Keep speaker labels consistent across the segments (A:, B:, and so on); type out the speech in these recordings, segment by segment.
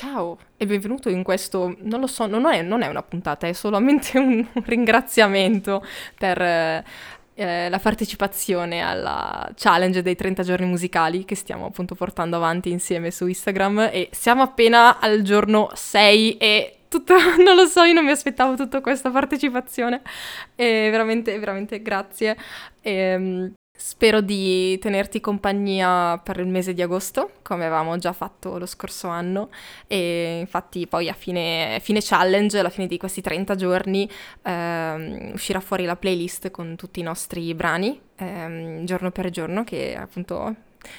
A: Ciao e benvenuto in questo, non lo so, non è, non è una puntata, è solamente un, ringraziamento per eh, eh la partecipazione alla challenge dei 30 giorni musicali che stiamo appunto portando avanti insieme su Instagram e siamo appena al giorno 6 e tutto, non lo so, io non mi aspettavo tutta questa partecipazione e veramente, veramente grazie. E, ehm, Spero di tenerti compagnia per il mese di agosto, come avevamo già fatto lo scorso anno, e infatti poi a fine, fine challenge, alla fine di questi 30 giorni, ehm, uscirà fuori la playlist con tutti i nostri brani, ehm, giorno per giorno, che appunto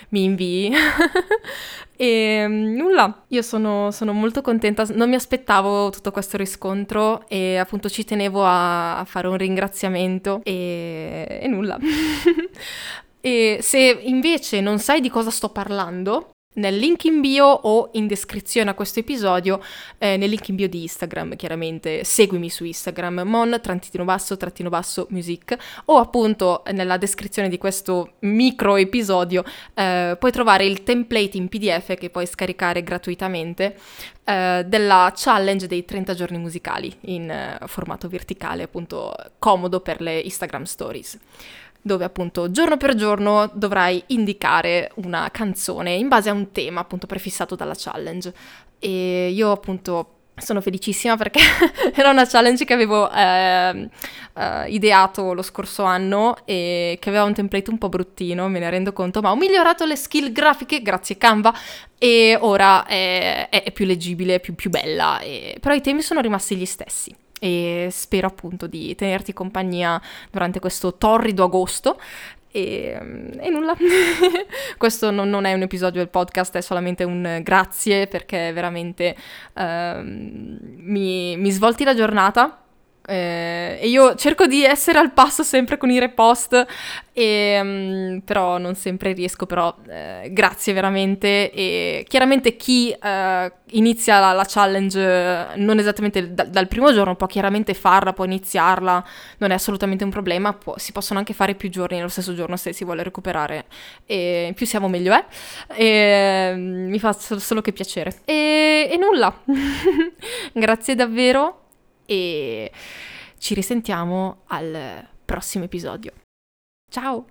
A: mi invii. e mm, nulla, io sono, sono, molto contenta, non mi aspettavo tutto questo riscontro e appunto ci tenevo a, a fare un ringraziamento e, e nulla. e se invece non sai di cosa sto parlando, nel link in bio o in descrizione a questo episodio, eh, nel link in bio di Instagram chiaramente, seguimi su Instagram, mon trattino basso trattino basso music o appunto nella descrizione di questo micro episodio eh, puoi trovare il template in pdf che puoi scaricare gratuitamente eh, della challenge dei 30 giorni musicali in eh, formato verticale appunto comodo per le Instagram stories dove appunto giorno per giorno dovrai indicare una canzone in base a un tema appunto prefissato dalla challenge. E io appunto sono felicissima perché era una challenge che avevo eh, eh, ideato lo scorso anno e che aveva un template un po' bruttino, me ne rendo conto, ma ho migliorato le skill grafiche grazie a Canva e ora è, è più leggibile, più, più bella, e... però i temi sono rimasti gli stessi e spero appunto di tenerti compagnia durante questo torrido agosto. E, e nulla, questo non, non, è un episodio del podcast, è solamente un grazie perché veramente uh, mi, mi svolti la giornata eh, e io cerco di essere al passo sempre con i repost, e, um, però non sempre riesco, però eh, grazie veramente. E chiaramente chi eh, inizia la, la, challenge non esattamente da, dal primo giorno può chiaramente farla, può iniziarla, non è assolutamente un problema, può, si possono anche fare più giorni nello stesso giorno se si vuole recuperare, e più siamo meglio è. E, um, mi fa solo che piacere. E, e nulla, grazie davvero e ci risentiamo al prossimo episodio. Ciao!